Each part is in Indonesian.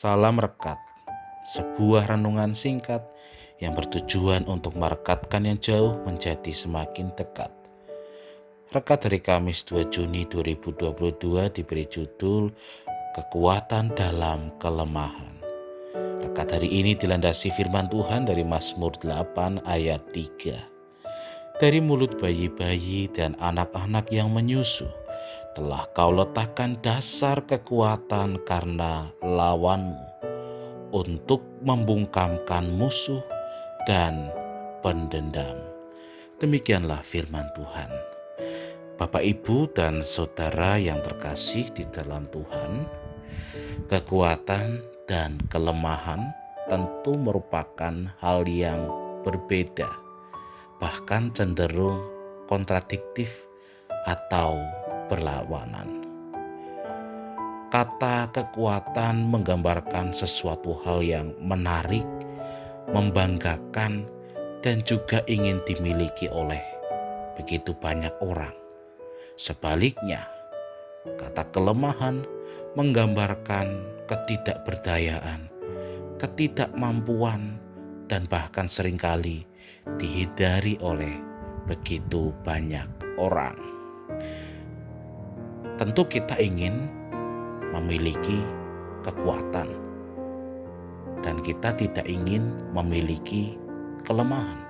Salam Rekat, sebuah renungan singkat yang bertujuan untuk merekatkan yang jauh menjadi semakin dekat. Rekat dari Kamis 2 Juni 2022 diberi judul Kekuatan dalam Kelemahan. Rekat hari ini dilandasi firman Tuhan dari Mazmur 8 ayat 3. Dari mulut bayi-bayi dan anak-anak yang menyusu, telah kau letakkan dasar kekuatan karena lawanmu untuk membungkamkan musuh dan pendendam. Demikianlah firman Tuhan. Bapak, ibu, dan saudara yang terkasih di dalam Tuhan, kekuatan dan kelemahan tentu merupakan hal yang berbeda, bahkan cenderung kontradiktif atau berlawanan. Kata kekuatan menggambarkan sesuatu hal yang menarik, membanggakan, dan juga ingin dimiliki oleh begitu banyak orang. Sebaliknya, kata kelemahan menggambarkan ketidakberdayaan, ketidakmampuan, dan bahkan sering kali dihindari oleh begitu banyak orang. Tentu kita ingin memiliki kekuatan dan kita tidak ingin memiliki kelemahan.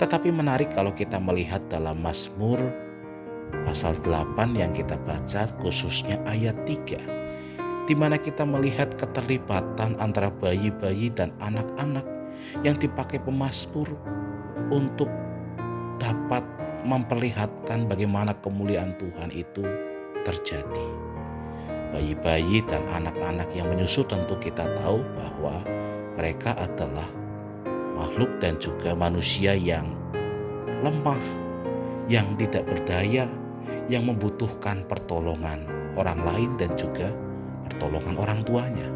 Tetapi menarik kalau kita melihat dalam Mazmur pasal 8 yang kita baca khususnya ayat 3 di mana kita melihat keterlibatan antara bayi-bayi dan anak-anak yang dipakai pemazmur untuk dapat memperlihatkan bagaimana kemuliaan Tuhan itu terjadi. Bayi-bayi dan anak-anak yang menyusu tentu kita tahu bahwa mereka adalah makhluk dan juga manusia yang lemah, yang tidak berdaya, yang membutuhkan pertolongan orang lain dan juga pertolongan orang tuanya.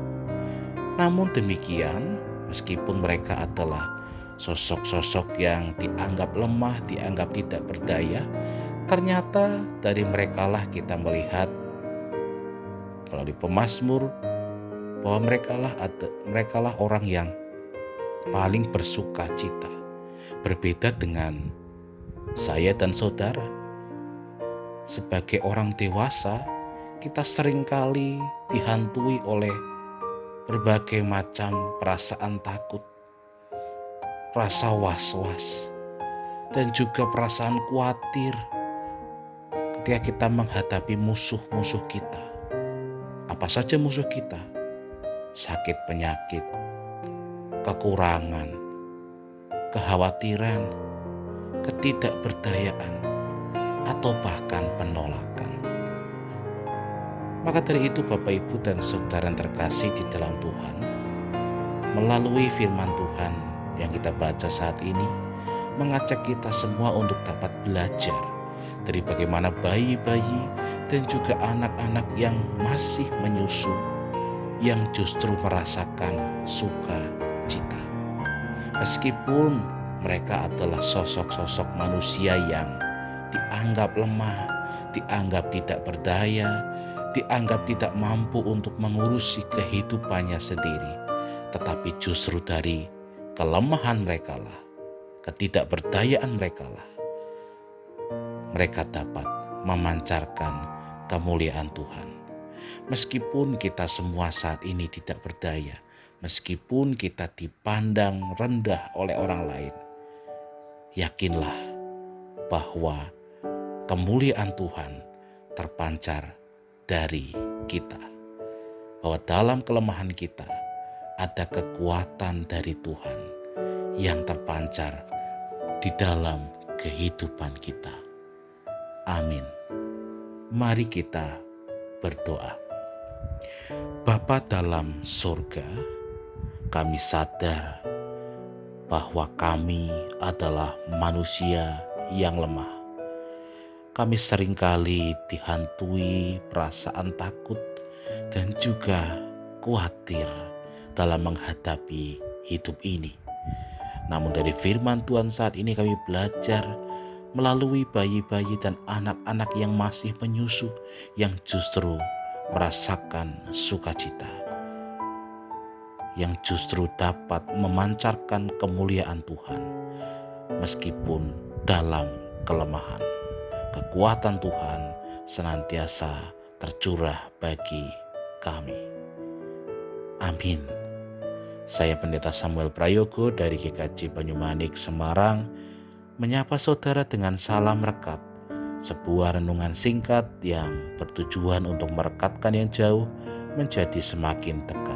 Namun demikian, meskipun mereka adalah sosok-sosok yang dianggap lemah, dianggap tidak berdaya, Ternyata dari merekalah kita melihat melalui pemazmur bahwa merekalah merekalah orang yang paling bersuka cita. Berbeda dengan saya dan saudara. Sebagai orang dewasa, kita sering kali dihantui oleh berbagai macam perasaan takut, rasa was-was, dan juga perasaan khawatir ketika kita menghadapi musuh-musuh kita. Apa saja musuh kita? Sakit penyakit, kekurangan, kekhawatiran, ketidakberdayaan, atau bahkan penolakan. Maka dari itu Bapak Ibu dan Saudara yang terkasih di dalam Tuhan, melalui firman Tuhan yang kita baca saat ini, mengajak kita semua untuk dapat belajar dari bagaimana bayi-bayi dan juga anak-anak yang masih menyusu yang justru merasakan suka cita. Meskipun mereka adalah sosok-sosok manusia yang dianggap lemah, dianggap tidak berdaya, dianggap tidak mampu untuk mengurusi kehidupannya sendiri. Tetapi justru dari kelemahan mereka lah, ketidakberdayaan mereka lah, mereka dapat memancarkan kemuliaan Tuhan. Meskipun kita semua saat ini tidak berdaya, meskipun kita dipandang rendah oleh orang lain, yakinlah bahwa kemuliaan Tuhan terpancar dari kita. Bahwa dalam kelemahan kita ada kekuatan dari Tuhan yang terpancar di dalam kehidupan kita. Amin. Mari kita berdoa. Bapa dalam surga, kami sadar bahwa kami adalah manusia yang lemah. Kami sering kali dihantui perasaan takut dan juga khawatir dalam menghadapi hidup ini. Namun dari firman Tuhan saat ini kami belajar melalui bayi-bayi dan anak-anak yang masih menyusu yang justru merasakan sukacita. yang justru dapat memancarkan kemuliaan Tuhan, meskipun dalam kelemahan. Kekuatan Tuhan senantiasa tercurah bagi kami. Amin. Saya Pendeta Samuel Prayogo dari GKJ Banyumanik, Semarang, menyapa saudara dengan salam rekat, sebuah renungan singkat yang bertujuan untuk merekatkan yang jauh menjadi semakin dekat